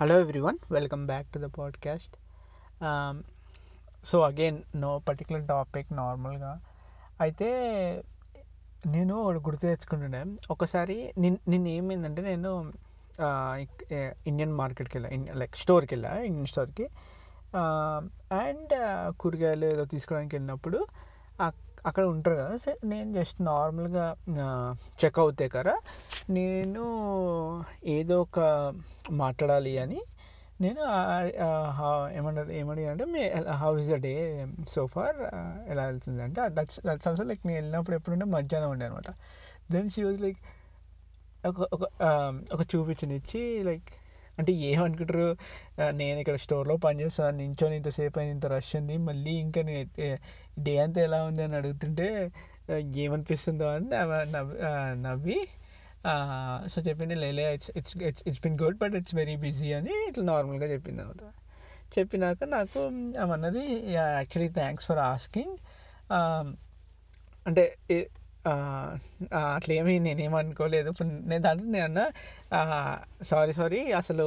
Hello everyone welcome back to the podcast so again no particular topic నార్మల్గా అయితే నేను గుర్తు తెచ్చుకుంటుండే ఒకసారి నిన్ నిన్న ఏమైందంటే నేను ఇండియన్ మార్కెట్కి వెళ్ళా లైక్ స్టోర్కి వెళ్ళా ఇండియన్ స్టోర్కి అండ్ కూరగాయలు ఏదో తీసుకోవడానికి వెళ్ళినప్పుడు అక్కడ ఉంటారు కదా. సో నేను జస్ట్ నార్మల్గా చెక్ అవుతే కదా నేను ఏదో ఒక మాట్లాడాలి అని నేను ఏమన్నారు ఏమని అంటే మీ how is the day so far ఎలా వెళ్తుంది అంటే దట్స్ దట్స్ ఆల్సో లైక్ నేను వెళ్ళినప్పుడు ఎప్పుడుంటే మధ్యాహ్నం ఉండే అనమాట. దెన్ షీ వాజ్ లైక్ ఒక ఒక ఒక చూపించింది ఇచ్చి లైక్ అంటే ఏమనుకుంటారు నేను ఇక్కడ స్టోర్లో పనిచేస్తాను నించొని ఇంతసేపు అయింది ఇంత రష్ ఉంది మళ్ళీ ఇంకా నేను డే అంతా ఎలా ఉంది అని అడుగుతుంటే ఏమనిపిస్తుందో అని నవ్వి నవ్వి సో చెప్పింది లేలే it's it's it's it's been good but it's very busy అని ఇట్లా నార్మల్గా చెప్పింది అనమాట. చెప్పినాక నాకు ఏమన్నది యాక్చువల్లీ థ్యాంక్స్ ఫర్ ఆస్కింగ్ అంటే అట్లేమీ నేనేమనుకోలేదు ఇప్పుడు నేను దాంట్లో నేను అన్న సారీ సారీ. అసలు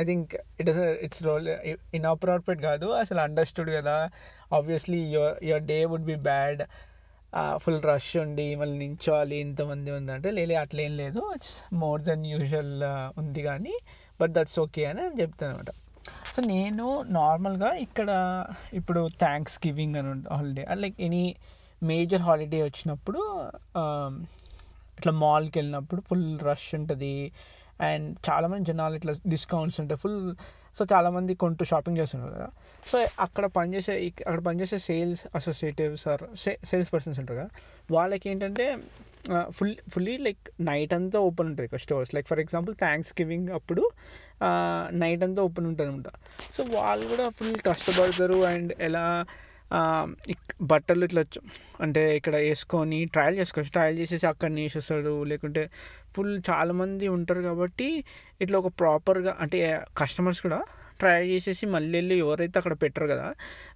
I think it is it's role ఇన్ఆపరేట్ కాదు. అసలు అండర్స్టూడ్ కదా. Obviously your your day would be bad full rush ఉండి మళ్ళీ నించోవాలి ఇంతమంది ఉందంటే లేలే అట్లేం లేదు. ఇట్స్ మోర్ దెన్ యూజువల్ ఉంది కానీ బట్ దట్స్ ఓకే అని చెప్తాను అనమాట సో నేను నార్మల్గా ఇక్కడ ఇప్పుడు థ్యాంక్స్ గివింగ్ అని holiday like any major holiday వచ్చినప్పుడు ఇట్లా మాల్కి వెళ్ళినప్పుడు ఫుల్ రష్ ఉంటుంది. అండ్ చాలామంది జనాలు ఇట్లా డిస్కౌంట్స్ ఉంటాయి. ఫుల్ సో చాలామంది కొంటూ షాపింగ్ చేస్తున్నారు కదా. సో అక్కడ పనిచేసే అక్కడ పనిచేసే sales associatives or sales persons ఉంటారు కదా. వాళ్ళకి ఏంటంటే ఫుల్ ఫుల్లీ లైక్ నైట్ అంతా ఓపెన్ ఉంటుంది ఇక్కడ stores like for example thanksgiving అప్పుడు నైట్ అంతా ఓపెన్ ఉంటుంది అనమాట సో వాళ్ళు కూడా ఫుల్ కష్టపడతారు అండ్ ఎలా బట్టలు ఇట్లా అంటే ఇక్కడ వేసుకొని ట్రయల్ చేసుకోవచ్చు. ట్రయల్ చేసేసి అక్కడ వేసేస్తాడు లేకుంటే ఫుల్ చాలామంది ఉంటారు కాబట్టి ఇట్లా ఒక ప్రాపర్గా అంటే కస్టమర్స్ కూడా ట్రై చేసేసి మళ్ళీ వెళ్ళి ఎవరైతే అక్కడ పెట్టరు కదా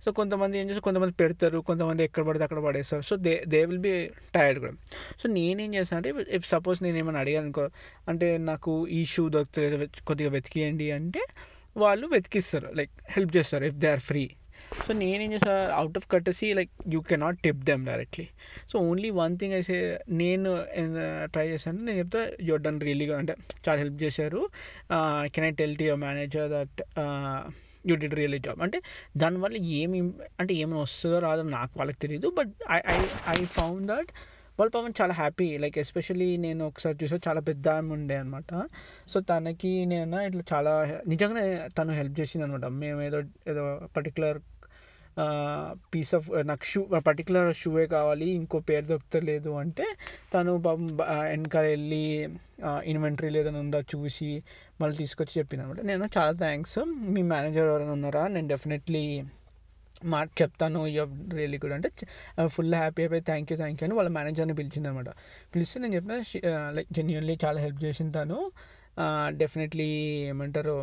సో కొంతమంది ఏం చేస్తారు? కొంతమంది పెడతారు. కొంతమంది ఎక్కడ పడితే అక్కడ పడేస్తారు. So they they will be tired కూడా. సో నేనేం చేస్తాను అంటే ఇఫ్ సపోజ్ నేను ఏమైనా అడిగాను అనుకో అంటే నాకు ఈ షూ దొరుకుతుంది కొద్దిగా వెతికియండి అంటే వాళ్ళు వెతికిస్తారు. లైక్ హెల్ప్ చేస్తారు if they are free so నేనేం చేసా? Out of కట్టసి like you cannot tip them directly so only one thing అయితే నేను ట్రై చేశాను. నేను చెప్తా యువర్ డన్ రియలీగా అంటే చాలా హెల్ప్ చేశారు. Can I tell to your manager that you did really job అంటే దానివల్ల ఏమి అంటే ఏమైనా వస్తుందో రాదో నాకు వాళ్ళకి తెలియదు but I I I found that వాళ్ళ పాపం చాలా హ్యాపీ లైక్ ఎస్పెషల్లీ నేను ఒకసారి చూసా చాలా పెద్ద ఆమె ఉండే అనమాట సో తనకి నేను ఇట్లా చాలా నిజంగానే తను హెల్ప్ చేసింది అనమాట మేము ఏదో ఏదో పర్టికులర్ పీస్ ఆఫ్ నాకు షూ పర్టికులర్ షూవే కావాలి ఇంకో పేరు దొరుకుతలేదు అంటే తను పాపం వెనక వెళ్ళి ఇన్వెంటరీ ఏదైనా ఉందా చూసి మళ్ళీ తీసుకొచ్చి చెప్పింది అనమాట నేను చాలా థ్యాంక్స్ మీ మేనేజర్ ఎవరైనా ఉన్నారా? నేను డెఫినెట్లీ మాట చెప్తాను. యూ రియలీ గుడ్ అంటే ఫుల్ హ్యాపీ అయిపోయి థ్యాంక్ యూ థ్యాంక్ యూ అని వాళ్ళ మేనేజర్ని పిలిచింది అనమాట పిలిస్తే నేను చెప్పిన లైక్ జెన్యున్లీ చాలా హెల్ప్ చేసింది తను. డెఫినెట్లీ ఏమంటారు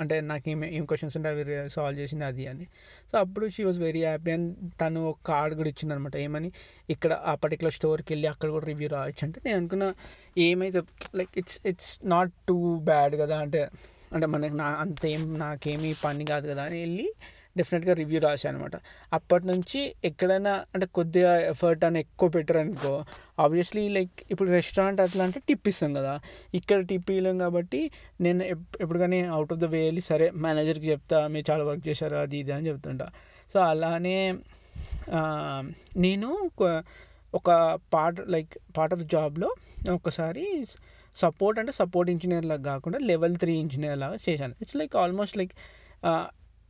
అంటే నాకు ఏం ఏం క్వశ్చన్స్ ఉంటే అవి సాల్వ్ చేసింది అది అని. సో అప్పుడు she was very happy and తను ఒక కార్డ్ కూడా ఇచ్చింది అనమాట ఏమని? ఇక్కడ ఆ పర్టికులర్ స్టోర్కి వెళ్ళి అక్కడ కూడా రివ్యూ రావచ్చు అంటే నేను అనుకున్న ఏమైతే like it's it's not too bad కదా అంటే అంటే మనకి నా అంత ఏం నాకేమీ పని కాదు కదా అని వెళ్ళి డెఫినెట్గా రివ్యూ రాశాను అనమాట అప్పటి నుంచి ఎక్కడైనా అంటే కొద్దిగా ఎఫర్ట్ అని ఎక్కువ పెట్టారనుకో ఆబ్వియస్లీ లైక్ ఇప్పుడు రెస్టారెంట్ అట్లా అంటే టిప్ ఇస్తాం కదా. ఇక్కడ టిప్ ఇవ్వలేం కాబట్టి నేను ఎప్పుడు కానీ అవుట్ ఆఫ్ ద వే వెళ్ళి సరే మేనేజర్కి చెప్తా మీరు చాలా వర్క్ చేశారు అది ఇది అని చెప్తుంటా. సో అలానే నేను ఒక- ఒక పార్ట్ లైక్ పార్ట్ ఆఫ్ జాబ్లో ఒకసారి సపోర్ట్ అంటే సపోర్ట్ ఇంజనీర్ లాగా కాకుండా లెవెల్ త్రీ ఇంజనీర్ లాగా చేశాను. It's like almost like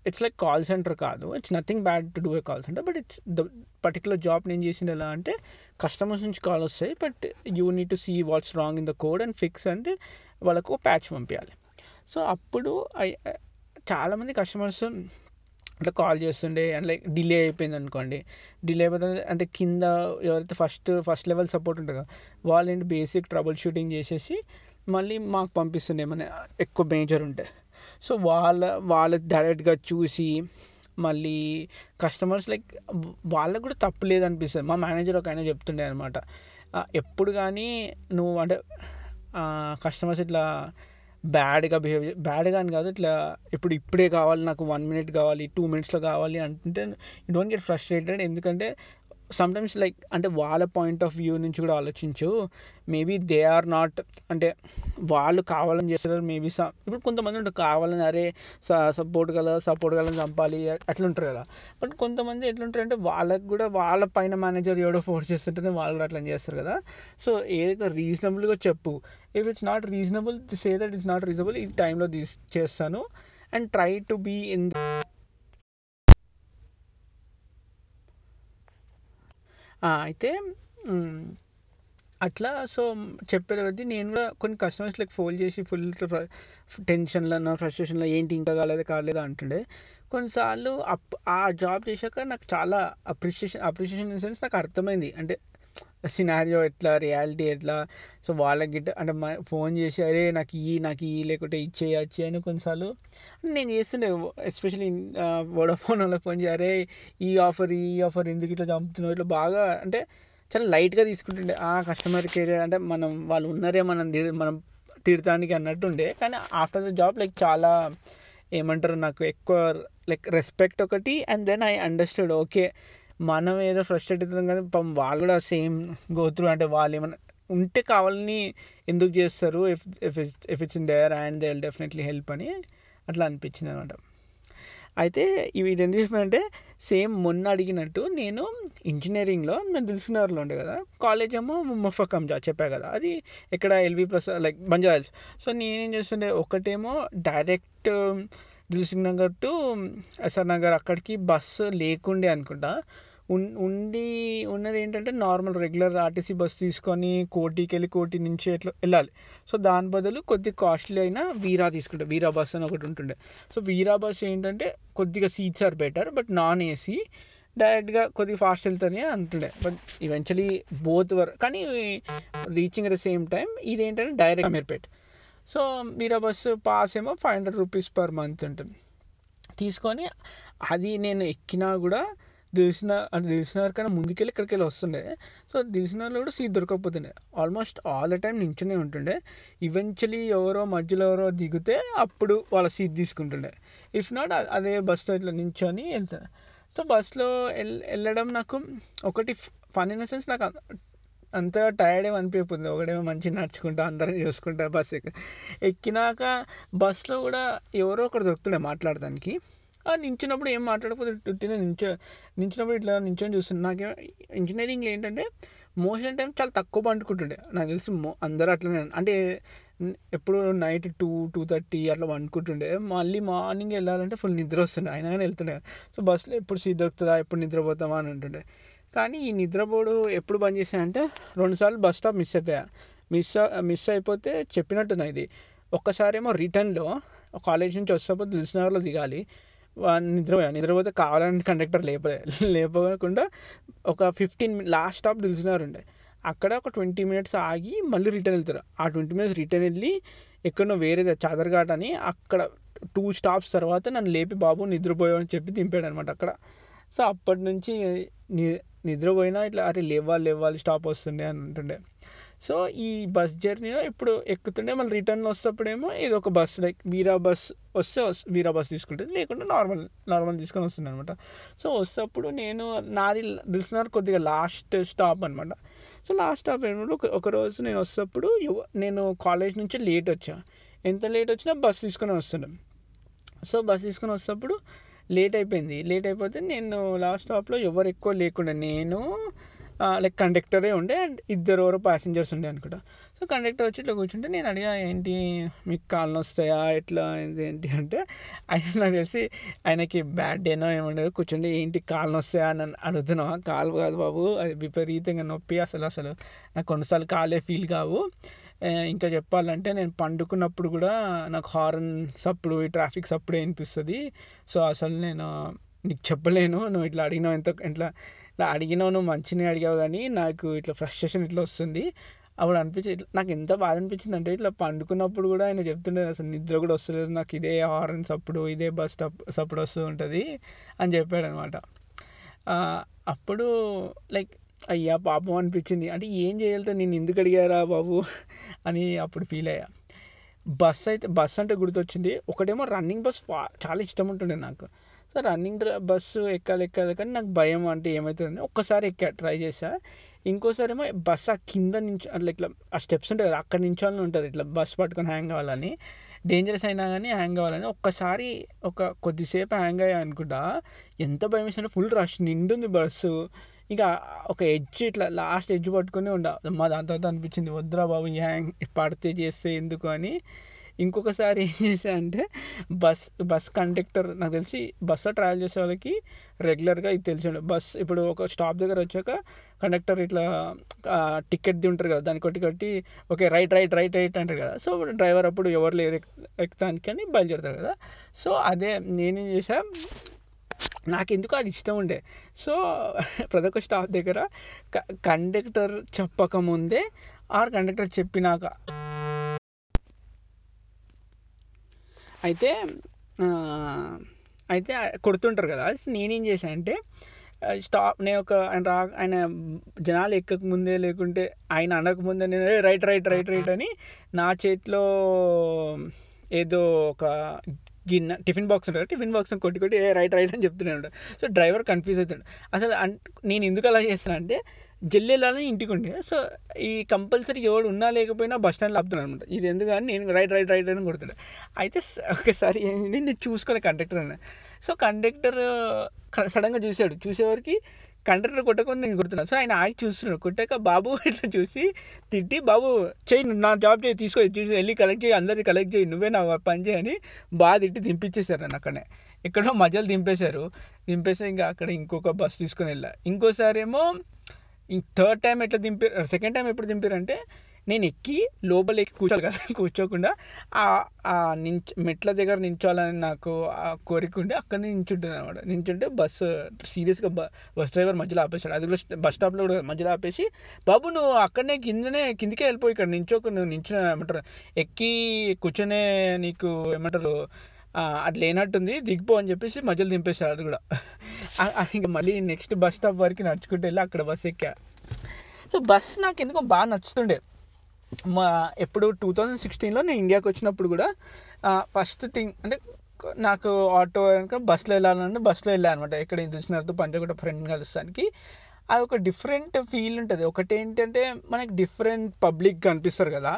it's like call centre కాదు. It's nothing bad to do a call centre but it's the particular job నేను చేసింది ఎలా అంటే కస్టమర్స్ నుంచి కాల్ వస్తాయి but you need to see what's wrong in the code and fix అంటే వాళ్ళకు patch పంపించాలి సో అప్పుడు ఐ చాలామంది కస్టమర్స్ అట్లా కాల్ చేస్తుండే అండ్ లైక్ డిలే అయిపోయింది అనుకోండి. డిలే అయిపోతుంది అంటే కింద ఎవరైతే ఫస్ట్ ఫస్ట్ లెవెల్ సపోర్ట్ ఉంటుందో కదా వాళ్ళు ఏంటి బేసిక్ ట్రబుల్ షూటింగ్ చేసేసి మళ్ళీ మాకు పంపిస్తుండే మన ఎక్కువ మేజర్ ఉంటే. సో వాళ్ళ వాళ్ళ డైరెక్ట్గా చూసి మళ్ళీ కస్టమర్స్ లైక్ వాళ్ళకు కూడా తప్పు లేదనిపిస్తుంది. మా మేనేజర్ ఒక ఆయన చెప్తుండే అనమాట ఎప్పుడు కానీ నువ్వు అంటే కస్టమర్స్ ఇట్లా బ్యాడ్గా బిహేవ్ బ్యాడ్గా అని కాదు ఇట్లా ఇప్పుడు ఇప్పుడే కావాలి నాకు వన్ మినిట్ కావాలి టూ మినిట్స్లో కావాలి అంటుంటే యూ డోంట్ గెట్ ఫ్రస్ట్రేటెడ్ ఎందుకంటే సమ్టైమ్స్ లైక్ అంటే వాళ్ళ పాయింట్ ఆఫ్ వ్యూ నుంచి కూడా ఆలోచించు. మేబీ దే ఆర్ నాట్ అంటే వాళ్ళు కావాలని చేస్తారు మేబీ స ఇప్పుడు కొంతమంది ఉంటారు కావాలని అరే సపోర్ట్ గల సపోర్ట్ గల చంపాలి అట్లా ఉంటారు కదా. బట్ కొంతమంది ఎట్లుంటారు అంటే వాళ్ళకి కూడా వాళ్ళ పైన మేనేజర్ ఎవడో ఫోర్స్ చేస్తుంటేనే వాళ్ళు కూడా అట్లా చేస్తారు కదా. సో ఏదైతే రీజనబుల్గా చెప్పు if it's not reasonable say that it's not reasonable ఈ టైంలో తీసి చేస్తాను. And try to be in అయితే అట్లా సో చెప్పారు నేను కూడా కొన్ని కస్టమర్స్ లైక్ ఫోన్ చేసి ఫుల్ టెన్షన్లో ఫ్రస్ట్రేషన్లో ఏంటి ఇంకా కాలేదు కాలేదు అంటుండే. కొన్నిసార్లు అప్ ఆ జాబ్ చేశాక నాకు చాలా అప్రిషియేషన్ అప్రిషియేషన్ ఇన్ సెన్స్ నాకు అర్థమైంది. అంటే సినారియో ఎట్లా రియాలిటీ ఎట్లా? సో వాళ్ళకి గిట్ట అంటే ఫోన్ చేసి అరే నాకు ఈ నాకు ఈ లేకుంటే ఇచ్చేయి వచ్చి అని కొన్నిసార్లు. నేను చేస్తుండే ఎస్పెషల్లీ వోడాఫోన్ వాళ్ళకి ఫోన్ చేసి అరే ఈ ఆఫర్ ఈ ఆఫర్ ఎందుకు ఇట్లా చంపుతున్నావు? ఇట్లా బాగా అంటే చాలా లైట్గా తీసుకుంటుండే. ఆ కస్టమర్ కేర్ అంటే మనం వాళ్ళు ఉన్నారే మనం మనం తీర్థానికి అన్నట్టుండే. కానీ ఆఫ్టర్ ద జాబ్ లైక్ చాలా ఏమంటారు నాకు ఎక్కువ లైక్ రెస్పెక్ట్ ఒకటి and then I understood okay మనం ఏదో ఫ్రస్ట్రేట్ అవుతుంది కానీ పాపం వాళ్ళు కూడా సేమ్ గోత్రు అంటే వాళ్ళు ఏమైనా ఉంటే కావాలని ఎందుకు చేస్తారు? If if it's if it's in there and they will definitely help అని అట్లా అనిపించింది అనమాట అయితే ఇవి ఇది ఎందుకు చెప్పానంటే సేమ్ మొన్న అడిగినట్టు నేను ఇంజనీరింగ్లో నేను దిల్సునగర్లో ఉండే కదా కాలేజ్ ఏమో ముఫకం జా చెప్పా కదా అది ఇక్కడ LV plus like Banjara Hills so నేనేం చేస్తుండే ఒకటేమో direct Dilsukh Nagar to SR Nagar అక్కడికి బస్సు లేకుండే అనుకుంటా ఉండి ఉన్నది ఏంటంటే నార్మల్ రెగ్యులర్ ఆర్టీసీ బస్సు తీసుకొని కోటికి వెళ్ళి కోటి నుంచి ఎట్లా వెళ్ళాలి. సో దాని బదులు కొద్ది కాస్ట్లీ అయినా వీరా తీసుకుంటే. వీరా బస్ అని ఒకటి ఉంటుండే. సో వీరా బస్ ఏంటంటే కొద్దిగా seats are better but non AC. డైరెక్ట్గా కొద్దిగా ఫాస్ట్ వెళ్తుంది అని అంటుండే. బట్ ఈవెన్చువలీ బోత్ వర్ కానీ reaching at the same time ఇదేంటంటే direct Ameerpet. So Veera bus pass ఏమో five hundred rupees per month ఉంటుంది తీసుకొని అది నేను ఎక్కినా కూడా తెలిసిన అంటే తెలిసిన కన్నా ముందుకెళ్ళి ఇక్కడికి వెళ్ళి వస్తుండే. సో దిల్సినార్లో కూడా సీట్ దొరకకపోతుండే. ఆల్మోస్ట్ ఆల్ ద టైం నించునే ఉంటుండే. ఈవెన్చువలీ ఎవరో మధ్యలో ఎవరో దిగితే అప్పుడు వాళ్ళ సీట్ తీసుకుంటుండే. ఇఫ్ నాట్ అదే బస్సులో ఇట్లా నించొని వెళ్తా. సో బస్సులో వెళ్ వెళ్ళడం నాకు ఒకటి ఫన్ ఇన్ సెన్స్ నాకు అంతగా టైర్డ్ ఏమి అనిపించకపోతుంది ఒకటేమో మంచిగా నడుచుకుంటా అందరం చూసుకుంటా బస్సు ఎక్కినాక బస్సులో కూడా ఎవరో ఒకరు దొరుకుతుండే మాట్లాడటానికి. నించినప్పుడు ఏం మాట్లాడకపోతే ఉట్టిన నించో నించినప్పుడు ఇట్లా నించొని చూస్తుంది నాకేం ఇంజనీరింగ్లో ఏంటంటే మోషన్ టైం చాలా తక్కువ పండుకుంటుండే. నాకు తెలిసి మో అందరూ అట్లనే అంటే ఎప్పుడు నైట్ టూ టూ థర్టీ అట్లా పండుకుంటుండే. మళ్ళీ మార్నింగ్ వెళ్ళాలంటే ఫుల్ నిద్ర వస్తుండే. అయినా కానీ వెళ్తుండే. సో బస్సులో ఎప్పుడు సీట్ దొరుకుతుందా ఎప్పుడు నిద్రపోతామా అని ఉంటుండే కానీ ఈ నిద్రపోడు ఎప్పుడు బంద్ చేసాయంటే రెండుసార్లు బస్ స్టాప్ మిస్ అయిపోయా. మిస్ మిస్ అయిపోతే చెప్పినట్టుంది ఇది. ఒక్కసారేమో రిటర్న్లో కాలేజ్ నుంచి వస్తేపోతే దిల్సునగర్లో దిగాలి. నిద్రపోయాను నిద్రపోతే కావాలని కండక్టర్ లేపలే. లేపకుండా ఒక ఫిఫ్టీన్ లాస్ట్ స్టాప్ దిల్సునగర్ ఉండే అక్కడ ఒక ట్వంటీ మినిట్స్ ఆగి మళ్ళీ రిటర్న్ వెళ్తారు. ఆ ట్వంటీ మినిట్స్ రిటర్న్ వెళ్ళి ఎక్కడో వేరే చాదర్ఘాట్ అని అక్కడ టూ స్టాప్స్ తర్వాత నన్ను లేపి బాబు నిద్రపోయావు అని చెప్పి దింపాడు అనమాట అక్కడ. సో అప్పటి నుంచి నిద్రపోయినా ఇట్లా అరే లేవాలి లేవాలి స్టాప్ వస్తుండే అని అంటుండే. సో ఈ బస్ జర్నీలో ఇప్పుడు ఎక్కుతుండే మళ్ళీ రిటర్న్ వస్తేప్పుడేమో ఇది ఒక బస్ లైక్ వీరా బస్ వస్తే వీరా బస్ తీసుకుంటుంది లేకుంటే నార్మల్ నార్మల్ తీసుకొని వస్తుంది అనమాట సో వస్తేప్పుడు నేను నాది దిల్సినార్ కొద్దిగా లాస్ట్ స్టాప్ అనమాట సో లాస్ట్ స్టాప్ ఏంటంటే ఒక ఒకరోజు నేను వస్తేప్పుడు నేను కాలేజ్ నుంచి లేట్ వచ్చా. ఎంత లేట్ వచ్చినా బస్ తీసుకొని వస్తున్నాం సో బస్ తీసుకొని వస్తేప్పుడు లేట్ అయిపోయింది. లేట్ అయిపోతే నేను లాస్ట్ స్టాప్లో ఎవరు ఎక్కువ లేకుండా. నేను లైక్ కండక్టరే ఉండే అండ్ ఇద్దరు ఎవరో ప్యాసింజర్స్ ఉండే అనుకుంటా. సో కండక్టర్ వచ్చి ఇట్లా కూర్చుంటే నేను అడిగా ఏంటి మీకు కాళ్ళు వస్తాయా ఎట్లా? ఏంటి? అంటే ఆయన నాకు తెలిసి ఆయనకి బ్యాడ్ డేనో ఏమంటారు కూర్చుంటే ఏంటి కాళ్ళు వస్తాయా అని అడుగుతున్నావా కాలు కాదు బాబు అది విపరీతంగా నొప్పి అసలు అసలు. నాకు కొన్నిసార్లు కాలే ఫీల్ కావు. ఇంకా చెప్పాలంటే నేను పండుకున్నప్పుడు కూడా నాకు హార్న్ సప్పుడు ఈ ట్రాఫిక్ సప్పుడే వినిపిస్తుంది. సో అసలు నేను నీకు చెప్పలేను. నువ్వు ఇట్లా అడిగినావు ఎంత ఇట్లా ఇట్లా అడిగినావు నువ్వు మంచిగా అడిగావు కానీ నాకు ఇట్లా ఫ్రస్ట్రేషన్ ఇట్లా వస్తుంది. అప్పుడు అనిపించి నాకు ఎంత బాధ అనిపించింది అంటే ఇట్లా పండుకున్నప్పుడు కూడా ఆయన చెప్తుండే అసలు నిద్ర కూడా వస్తలేదు నాకు ఇదే హార్న్స్ సప్పుడు ఇదే బస్ స్టాప్ సప్పుడు వస్తూ ఉంటుంది అని చెప్పాడు అనమాట అప్పుడు లైక్ అయ్యా పాపం అనిపించింది. అంటే ఏం చేయగలుగుతా నేను ఎందుకు అడిగారా బాబు అని అప్పుడు ఫీల్ అయ్యా. బస్ అయితే బస్ అంటే గుర్తొచ్చింది. ఒకటేమో రన్నింగ్ బస్ చాలా ఇష్టం ఉంటుండే నాకు. సో రన్నింగ్ బస్సు ఎక్కాలి ఎక్కాలి కానీ నాకు భయం అంటే ఏమవుతుంది ఒక్కసారి ఎక్కా ట్రై చేసా. ఇంకోసారి ఏమో బస్ ఆ కింద నుంచి అట్లా ఇట్లా ఆ స్టెప్స్ ఉంటాయి కదా అక్కడ నుంచోని ఉంటుంది ఇట్లా బస్ పట్టుకొని హ్యాంగ్ అవ్వాలని డేంజరస్ అయినా కానీ హ్యాంగ్ అవ్వాలని ఒక్కసారి ఒక కొద్దిసేపు హ్యాంగ్ అయ్యా అనుకుంటా ఎంత భయం వేసినా ఫుల్ రష్ నిండుంది బస్సు ఇక ఒక ఎడ్జ్ ఇట్లా లాస్ట్ ఎడ్జ్ పట్టుకుని ఉండ. మా దాని తర్వాత అనిపించింది వద్దురా బాబు ఈ హ్యాంగ్ పడితే చేస్తే ఎందుకు అని. ఇంకొకసారి ఏం చేశా అంటే బస్ బస్ కండక్టర్ నాకు తెలిసి బస్సులో ట్రావెల్ చేసే వాళ్ళకి రెగ్యులర్గా ఇది తెలిసి ఉండే బస్ ఇప్పుడు ఒక స్టాప్ దగ్గర వచ్చాక కండక్టర్ ఇట్లా టికెట్ది ఉంటారు కదా దాన్ని కొట్టి కొట్టి okay right right right right అంటారు కదా. సో డ్రైవర్ అప్పుడు ఎవరు లేరు ఎక్కుతానికి అని బయలుదేరుతారు కదా. సో అదే నేనేం చేశా నాకు ఎందుకు అది ఇష్టం ఉండే. సో ప్రతి ఒక్క స్టాప్ దగ్గర కండక్టర్ చెప్పకముందే ఆర్ కండక్టర్ చెప్పినాక అయితే అయితే కొడుతుంటారు కదా. నేనేం చేశాను అంటే స్టాప్ నేను ఒక ఆయన రా ఆయన జనాలు ఎక్కక ముందే లేకుంటే ఆయన అనకముందే నేను రైట్ రైట్ రైట్ రైట్ అని నా చేతిలో ఏదో ఒక గిన్నె టిఫిన్ బాక్స్ ఉంటుంది టిఫిన్ బాక్స్ కొట్టి కొట్టి ఏ రైట్ రైట్ అని చెప్తున్నాడు సో డ్రైవర్ కన్ఫ్యూజ్ అవుతాడు. అసలు నేను ఎందుకు అలా చేస్తాను అంటే జల్లి ఇంటికి ఉండే సో ఈ కంపల్సరీ ఎవడు ఉన్నా లేకపోయినా బస్ స్టాండ్లో ఆపుతున్నాను అనమాట ఇది ఎందుకని నేను రైట్ రైట్ రైట్ అని కొడుతాడు. అయితే ఒకసారి ఏమైంది నేను చూసుకోలే కండక్టర్ అని సో కండక్టర్ సడన్గా చూసాడు చూసేవారికి కండక్టర్ కొట్టకుండా నేను కొడుతున్నాను సో ఆయన ఆగి చూస్తున్నాడు. కొట్టాక బాబు ఇట్లా చూసి తిట్టి బాబు చేయి నా జాబ్ చేయి తీసుకో చూసి వెళ్ళి కలెక్ట్ చేయి అందరిది కలెక్ట్ చేయి నువ్వే నా పని చేయని బాగా తిట్టి దింపించేశారు నన్ను అక్కడనే. ఎక్కడో మధ్యలో దింపేశారు. దింపేసి ఇంకా అక్కడ ఇంకొక బస్ తీసుకొని వెళ్ళా. ఇంకోసారి ఏమో థర్డ్ టైం ఎట్లా దింపారు సెకండ్ టైం ఎప్పుడు దింపారంటే నేను ఎక్కి లోపల ఎక్కి కూర్చోాలి కదా కూర్చోకుండా ఆ నించ మెట్ల దగ్గర నించోవాలని నాకు ఆ కోరిక ఉంటే అక్కడ నించుంటుంది అనమాట నించుంటే బస్సు సీరియస్గా బస్ డ్రైవర్ మధ్యలో ఆపేశాడు. అది కూడా బస్ స్టాప్లో కూడా మధ్యలో ఆపేసి బాబు నువ్వు అక్కడనే కిందనే కిందికే వెళ్ళిపోయి ఇక్కడ నించోకు నువ్వు నించిన ఏమంటారు ఎక్కి కూర్చొనే నీకు ఏమంటారు అది లేనట్టుంది దిగిపో అని చెప్పేసి మధ్యలో దింపేశారు అది కూడా. ఇంకా మళ్ళీ నెక్స్ట్ బస్ స్టాప్ వరకు నడుచుకుంటూ వెళ్ళి అక్కడ బస్ ఎక్కా. సో బస్ నాకు ఎందుకో బాగా నచ్చుతుండే. మా ఎప్పుడు టూ థౌజండ్ సిక్స్టీన్లో నేను ఇండియాకి వచ్చినప్పుడు కూడా ఫస్ట్ థింగ్ అంటే నాకు ఆటో బస్సులో వెళ్ళాలంటే బస్సులో వెళ్ళాను అనమాట ఎక్కడ తెలిసినట్టు పంచగుట్ట ఫ్రెండ్ కలుస్తానికి. అది ఒక డిఫరెంట్ ఫీల్ ఉంటుంది. ఒకటి ఏంటంటే మనకి డిఫరెంట్ పబ్లిక్ కనిపిస్తారు కదా.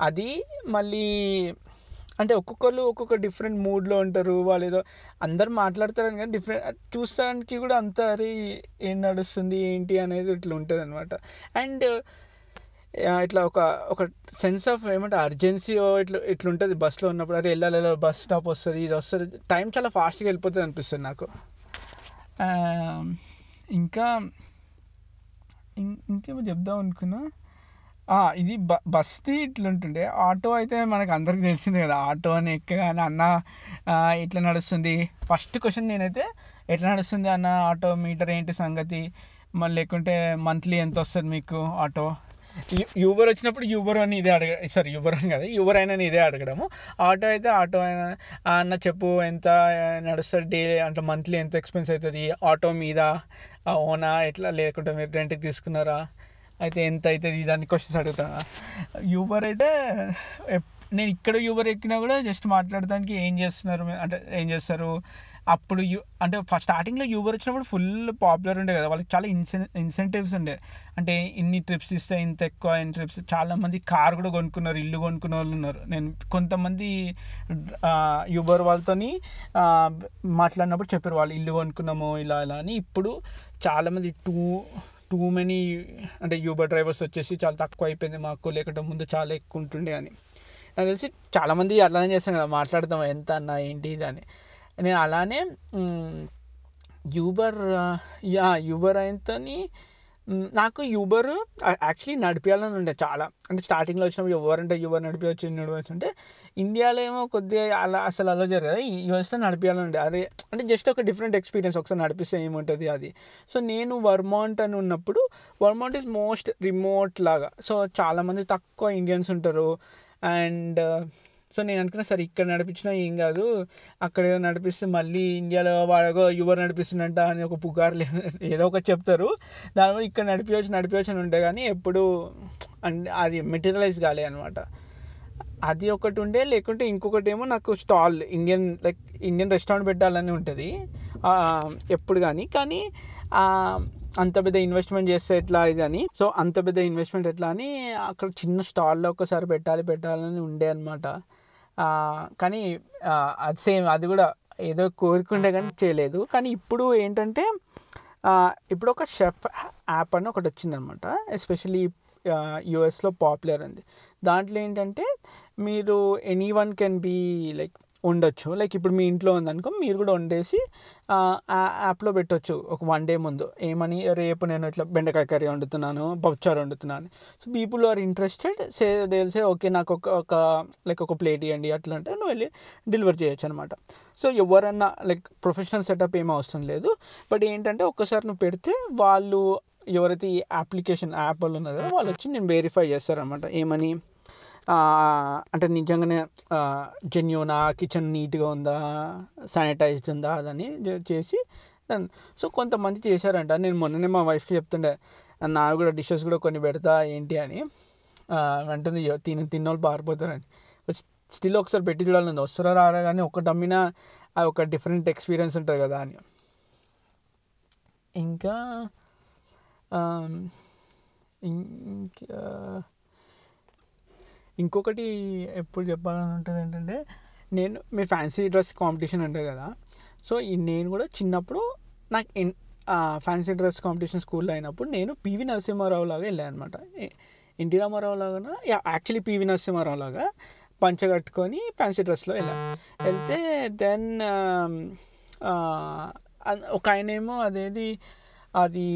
అది మళ్ళీ అంటే ఒక్కొక్కరు ఒక్కొక్క డిఫరెంట్ మూడ్లో ఉంటారు. వాళ్ళు ఏదో అందరు మాట్లాడతారని కానీ డిఫరెంట్ చూస్తానికి కూడా అంత అరే ఏం నడుస్తుంది ఏంటి అనేది ఇట్లా ఉంటుంది అనమాట అండ్ ఇట్లా ఒక ఒక సెన్స్ ఆఫ్ ఏమంటే అర్జెన్సీ ఇట్లా ఇట్లా ఉంటుంది బస్సులో ఉన్నప్పుడు. అరే వెళ్ళాలి బస్ స్టాప్ వస్తుంది ఇది వస్తుంది. టైం చాలా ఫాస్ట్గా వెళ్ళిపోతుంది అనిపిస్తుంది నాకు. ఇంకా ఇంకేమో చెప్దాం అనుకున్నా. ఇది బ బస్ది ఇట్లుంటుండే ఆటో అయితే మనకు అందరికి తెలిసిందే కదా. ఆటో అని ఎక్కగానే అన్న ఎట్లా నడుస్తుంది? ఫస్ట్ క్వశ్చన్ నేనైతే ఎట్లా నడుస్తుంది అన్న ఆటో మీటర్ ఏంటి సంగతి? మళ్ళీ లేకుంటే మంత్లీ ఎంత వస్తుంది మీకు ఆటో? యూబర్ వచ్చినప్పుడు యూబర్ అని ఇదే అడగ సారీ యూబర్ అని కదా యూబర్ అయినా ఇదే అడగడము. ఆటో అయితే ఆటో అయినా అన్న చెప్పు ఎంత నడుస్తుంది డే అంటే మంత్లీ ఎంత ఎక్స్పెన్స్ అవుతుంది? ఆటో మీద ఓనా ఎట్లా లేకుంటే మీరు రెంట్కి తీసుకున్నారా? అయితే ఎంత అవుతుంది దాన్ని క్వశ్చన్స్ అడుగుతాను? యూబర్ అయితే నేను ఇక్కడ యూబర్ ఎక్కినా కూడా జస్ట్ మాట్లాడడానికి ఏం చేస్తున్నారు అంటే ఏం చేస్తారు? అప్పుడు యూ అంటే ఫస్ట్ స్టార్టింగ్లో యూబర్ వచ్చినప్పుడు ఫుల్ పాపులర్ ఉండే కదా. వాళ్ళకి చాలా ఇన్సెన్ ఇన్సెంటివ్స్ ఉండే. అంటే ఇన్ని ట్రిప్స్ ఇస్తే ఇంత ఎక్కువ ఇన్ని ట్రిప్స్ చాలామంది కార్ కూడా కొనుక్కున్నారు ఇల్లు కొనుక్కున్న వాళ్ళు ఉన్నారు. నేను కొంతమంది యూబర్ వాళ్ళతోని మాట్లాడినప్పుడు చెప్పారు వాళ్ళు ఇల్లు కొనుక్కున్నాము ఇలా ఇలా అని. ఇప్పుడు చాలామంది టూ టూ మెనీ అంటే యూబర్ డ్రైవర్స్ వచ్చేసి చాలా తక్కువ అయిపోయింది మాకు లేకుంటే ముందు చాలా ఎక్కువ ఉంటుండే అని. నాకు తెలిసి చాలామంది అలానే చేస్తాను కదా మాట్లాడతాం ఎంత అన్న ఏంటి ఇది అని. నేను అలానే యూబర్ యా యూబర్ అయితేని నాకు యూబర్ యాక్చువల్లీ నడిపించాలని ఉండే చాలా. అంటే స్టార్టింగ్లో వచ్చినప్పుడు ఎవరంటే యూబర్ నడిపించవచ్చు నడిపించచ్చు అంటే ఇండియాలో ఏమో కొద్దిగా అలా అసలు అలా జరగదు. యూఎస్లో నడిపించాలని ఉండే. అదే అంటే జస్ట్ ఒక డిఫరెంట్ ఎక్స్పీరియన్స్ ఒకసారి నడిపిస్తే ఏముంటుంది అది. సో నేను వర్మాంట్ అని ఉన్నప్పుడు వర్మాంట్ ఈజ్ మోస్ట్ రిమోట్ లాగా. సో చాలామంది తక్కువ ఇండియన్స్ ఉంటారు. అండ్ సో నేను అనుకున్నా సరే ఇక్కడ నడిపించినా ఏం కాదు. అక్కడ ఏదో నడిపిస్తే మళ్ళీ ఇండియాలో వాడగో యువర్ నడిపిస్తుందంట అని ఒక పుకారు ఏదో ఒకటి చెప్తారు. దానివల్ల ఇక్కడ నడిపించవచ్చు నడిపించవచ్చు అని ఉంటే కానీ ఎప్పుడు అది మెటీరియలైజ్ కాలే అనమాట అది ఒకటి ఉండే లేకుంటే ఇంకొకటి ఏమో నాకు stall Indian like Indian restaurant పెట్టాలని ఉంటుంది. ఎప్పుడు కానీ. కానీ అంత పెద్ద ఇన్వెస్ట్మెంట్ చేస్తే ఎట్లా ఇది అని. సో అంత పెద్ద ఇన్వెస్ట్మెంట్ ఎట్లా అని అక్కడ చిన్న స్టాల్లో ఒకసారి పెట్టాలి పెట్టాలని ఉండే అనమాట కానీ అది సేమ్ అది కూడా ఏదో కోరుకుంటే కానీ చేయలేదు. కానీ ఇప్పుడు ఏంటంటే ఇప్పుడు ఒక షెఫ్ యాప్ అని ఒకటి వచ్చిందనమాట. ఎస్పెషలీ యూఎస్లో పాపులర్ ఉంది. దాంట్లో ఏంటంటే మీరు any one can be like ఉండొచ్చు. లైక్ ఇప్పుడు మీ ఇంట్లో ఉందనుకో మీరు కూడా వండేసి యాప్లో పెట్టవచ్చు ఒక వన్ డే ముందు. ఏమని? రేపు నేను ఇట్లా బెండకాయ కర్రీ వండుతున్నాను పప్పుచారు వండుతున్నాను. So people are interested. Say తెలిసే ఓకే నాకు ఒక ఒక లైక్ ఒక ప్లేట్ ఇవ్వండి అట్లా అంటే నువ్వు వెళ్ళి డెలివర్ చేయొచ్చు అనమాట సో ఎవరన్నా లైక్ ప్రొఫెషనల్ సెటప్ ఏమీ అవసరం లేదు. బట్ ఏంటంటే ఒక్కసారి నువ్వు పెడితే వాళ్ళు ఎవరైతే ఈ అప్లికేషన్ యాప్ వాళ్ళు ఉన్నారో వాళ్ళు వచ్చి నేను వెరిఫై చేస్తారనమాట. ఏమని? అంటే నిజంగానే జెన్యునా కిచెన్ నీట్గా ఉందా శానిటైజ్డ్ ఉందా అదని చేసి సో కొంతమంది చేశారంట. నేను మొన్ననే మా వైఫ్కి చెప్తుండే నా కూడా డిషెస్ కూడా కొన్ని పెడతా ఏంటి అని. అంటుంది తిని తిన్నోళ్ళు పారిపోతారని. స్టిల్ ఒకసారి పెట్టి చూడాలని వస్తారా రారా? కానీ ఒకటి అమ్మినా ఒక డిఫరెంట్ ఎక్స్పీరియన్స్ ఉంటుంది కదా అని. ఇంకా ఇంకా ఇంకొకటి ఎప్పుడు చెప్పాలని ఉంటుంది ఏంటంటే నేను మీ ఫ్యాన్సీ డ్రెస్ కాంపిటీషన్ అంటే కదా సో నేను కూడా చిన్నప్పుడు నాకు ఫ్యాన్సీ డ్రెస్ కాంపిటీషన్ స్కూల్లో అయినప్పుడు నేను పివి నరసింహారావు లాగా వెళ్ళాను అనమాట ఎన్టీ రామారావు లాగా యాక్చువల్లీ పివి నరసింహారావు లాగా పంచ కట్టుకొని ఫ్యాన్సీ డ్రెస్లో వెళ్ళాను వెళ్తే దెన్ ఒక ఆయన ఏమో అదేది అది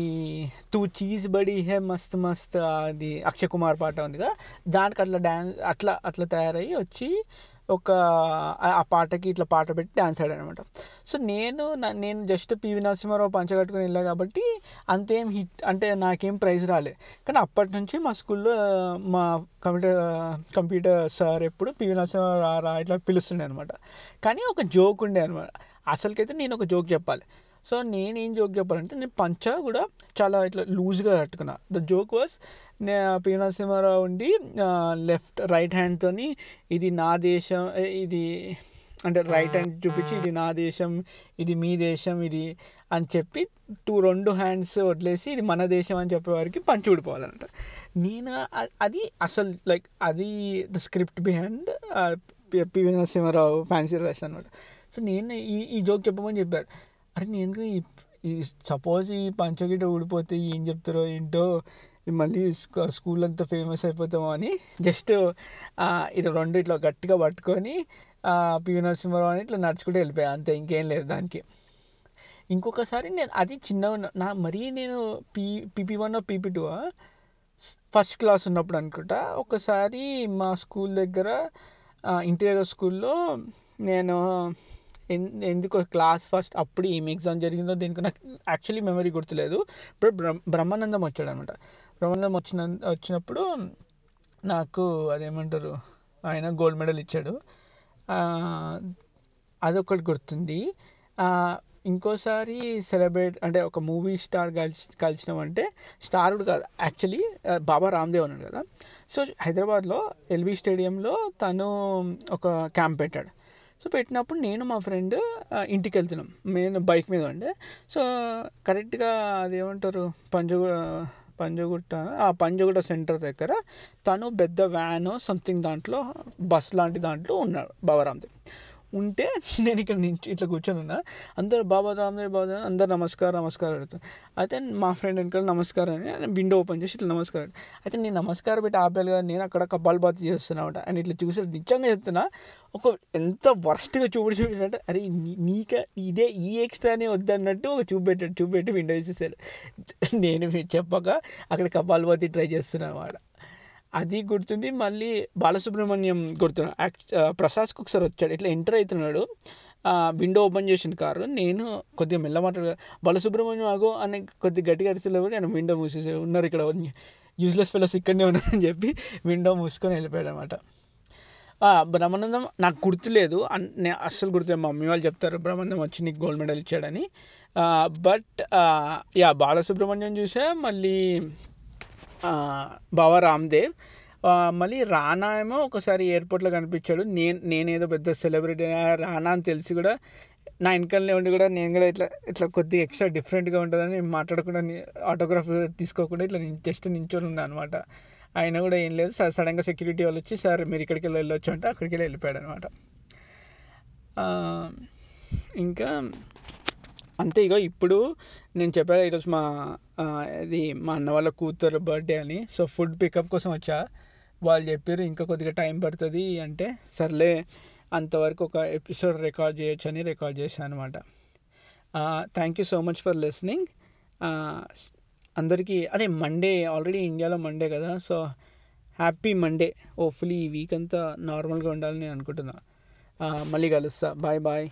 టూ చీజ్ బడి హే మస్త్ మస్త్ అది అక్షయ్ కుమార్ పాట ఉందిగా దానికి అట్లా డ్యాన్స్ అట్లా అట్లా తయారయ్యి వచ్చి ఒక ఆ పాటకి ఇట్లా పాట పెట్టి డ్యాన్స్ ఆడానమాట సో నేను నేను జస్ట్ పివి నరసింహారావు పంచగట్టుకుని వెళ్ళా కాబట్టి అంతేం హిట్ అంటే నాకేం ప్రైజ్ రాలే. కానీ అప్పటి నుంచి మా స్కూల్లో మా కంప్యూటర్ కంప్యూటర్ సార్ ఎప్పుడు పివి నరసింహారావు రా ఇట్లా పిలుస్తుండే అనమాట. కానీ ఒక జోక్ ఉండే అనమాట. అసలుకైతే నేను ఒక జోక్ చెప్పాలి. సో నేనేం జోక్ చెప్పాలంటే నేను పంచ కూడా చాలా ఇట్లా లూజ్గా కట్టుకున్నా. ద జోక్ వాస్ నే పి నరసింహారావు ఉండి లెఫ్ట్ రైట్ హ్యాండ్తోని ఇది నా దేశం ఇది అంటే రైట్ హ్యాండ్ చూపించి ఇది నా దేశం ఇది మీ దేశం ఇది అని చెప్పి టూ రెండు హ్యాండ్స్ వదిలేసి ఇది మన దేశం అని చెప్పేవారికి పంచి ఊడిపోవాలంట. నేను అది అసలు లైక్ అది the script behind PV Narasimha Rao fancy rice అనమాట. సో నేను ఈ ఈ జోక్ చెప్పమని చెప్పారు. అరే నేను ఈ సపోజ్ ఈ పంచగిట ఊడిపోతే ఏం చెప్తారో ఏంటో మళ్ళీ స్కూల్ అంతా ఫేమస్ అయిపోతామో అని జస్ట్ ఇది రెండు ఇట్లా గట్టిగా పట్టుకొని పివి నరసింహారావు అని ఇట్లా నడుచుకుంటూ వెళ్ళిపోయాను అంతే ఇంకేం లేదు దానికి. ఇంకొకసారి నేను అది చిన్నగా నా మరీ నేను P PP one PP two first class ఉన్నప్పుడు అనుకుంటా ఒకసారి మా స్కూల్ దగ్గర ఇంటీరియర్ స్కూల్లో నేను ఎందుకు క్లాస్ ఫస్ట్ అప్పుడు ఏం ఎగ్జామ్ జరిగిందో దీనికి నాకు యాక్చువల్లీ మెమరీ గుర్తులేదు. ఇప్పుడు బ్రహ్మానందం వచ్చాడు అనమాట బ్రహ్మానందం వచ్చిన వచ్చినప్పుడు నాకు అదేమంటారు ఆయన గోల్డ్ మెడల్ ఇచ్చాడు. అదొకటి గుర్తుంది. ఇంకోసారి సెలబ్రేట్ అంటే ఒక మూవీ స్టార్ కలిసి కలిసినామంటే స్టార్ కాదు యాక్చువల్లీ బాబా రామ్దేవ్ అన్నాడు కదా. సో హైదరాబాద్లో ఎల్బీ స్టేడియంలో తను ఒక క్యాంప్ పెట్టాడు. సో పెట్టినప్పుడు నేను మా ఫ్రెండ్ ఇంటికి వెళ్తున్నాం మేము బైక్ మీద ఉండే. సో కరెక్ట్గా అదేమంటారు? పంజగు పంజగుట్ట ఆ పంజగుట్ట సెంటర్ దగ్గర తను పెద్ద వ్యాన్ సంథింగ్ దాంట్లో బస్ లాంటి దాంట్లో ఉన్నాడు బాబారామ్దేవ్ ఉంటే నేను ఇక్కడ నుంచి ఇట్లా కూర్చొని ఉన్నా. అందరు బాబా రామ్దేవ్ బాబా అందరు నమస్కారం నమస్కారం పెడతారు అయితే మా ఫ్రెండ్ వెనకాల నమస్కారం అని విండో ఓపెన్ చేసి ఇట్లా నమస్కారం అయితే నేను నమస్కారం పెట్టి ఆపేయాలి కదా నేను అక్కడ కపాల్ బాత్ చేస్తున్నామాట అని ఇట్లా చూసి నిజంగా చెప్తున్నా ఒక ఎంత వర్స్ట్గా చూపి చూపించాడంటే అరే నీక ఇదే ఈ ఎక్స్ట్రానే వద్దన్నట్టు ఒక చూపెట్టాడు చూపెట్టి విండో వేసేసాడు. నేను చెప్పక అక్కడ కపాల్ బాతి ట్రై చేస్తున్నాను వాడు అది గుర్తుంది. మళ్ళీ బాలసుబ్రహ్మణ్యం గుర్తు ప్రసాద్కి ఒకసారి వచ్చాడు. ఇట్లా ఎంటర్ అవుతున్నాడు విండో ఓపెన్ చేసిన కారు. నేను కొద్దిగా మెల్ల మాట్లాడు బాలసుబ్రహ్మణ్యం ఆగో అని కొద్దిగా గట్టిగా అరిచలేవు నేను విండో మూసేసి ఉన్నారు ఇక్కడ యూజ్లెస్ ఫెలోస్ ఇక్కడనే ఉన్నారని చెప్పి విండో మూసుకొని వెళ్ళిపోయాడు అనమాట బ్రహ్మానందం నాకు గుర్తులేదు. నేను అస్సలు గుర్తులేదు. మా మమ్మీ వాళ్ళు చెప్తారు బ్రహ్మానందం వచ్చి నీకు గోల్డ్ మెడల్ ఇచ్చాడని. బట్ యా బాలసుబ్రహ్మణ్యం చూసా. మళ్ళీ బాబా రామ్దేవ్. మళ్ళీ రానా ఏమో ఒకసారి ఎయిర్పోర్ట్లో కనిపించాడు. నేను నేనేదో పెద్ద సెలబ్రిటీ రానా అని తెలిసి కూడా నా వెనకాలనే ఉండి కూడా నేను కూడా ఇట్లా ఇట్లా కొద్దిగా ఎక్స్ట్రా డిఫరెంట్గా ఉంటుందని మాట్లాడకుండా ఆటోగ్రాఫ్ తీసుకోకుండా ఇట్లా జస్ట్ నించొని ఉన్నా అనమాట ఆయన కూడా ఏం లేదు. సార్ సడన్గా సెక్యూరిటీ వాళ్ళు వచ్చి సార్ మీరు ఇక్కడికి వెళ్ళి వెళ్ళొచ్చు అంటే అక్కడికి వెళ్ళి వెళ్ళిపోయాడు అనమాట ఇంకా అంతే ఇక ఇప్పుడు నేను చెప్పాను ఈరోజు మా ఇది మా అన్న వాళ్ళ కూతురు బర్త్డే అని. సో ఫుడ్ పికప్ కోసం వచ్చా. వాళ్ళు చెప్పారు ఇంకా కొద్దిగా టైం పడుతుంది అంటే సర్లే అంతవరకు ఒక ఎపిసోడ్ రికార్డ్ చేయొచ్చు అని రికార్డ్ చేశాను అనమాట thank you so much for listening అందరికీ అదే మండే ఆల్రెడీ ఇండియాలో మండే కదా సో హ్యాపీ మండే హోప్ఫుల్లీ ఈ వీక్ అంతా నార్మల్గా ఉండాలని నేను అనుకుంటున్నా. మళ్ళీ కలుస్తా. Bye bye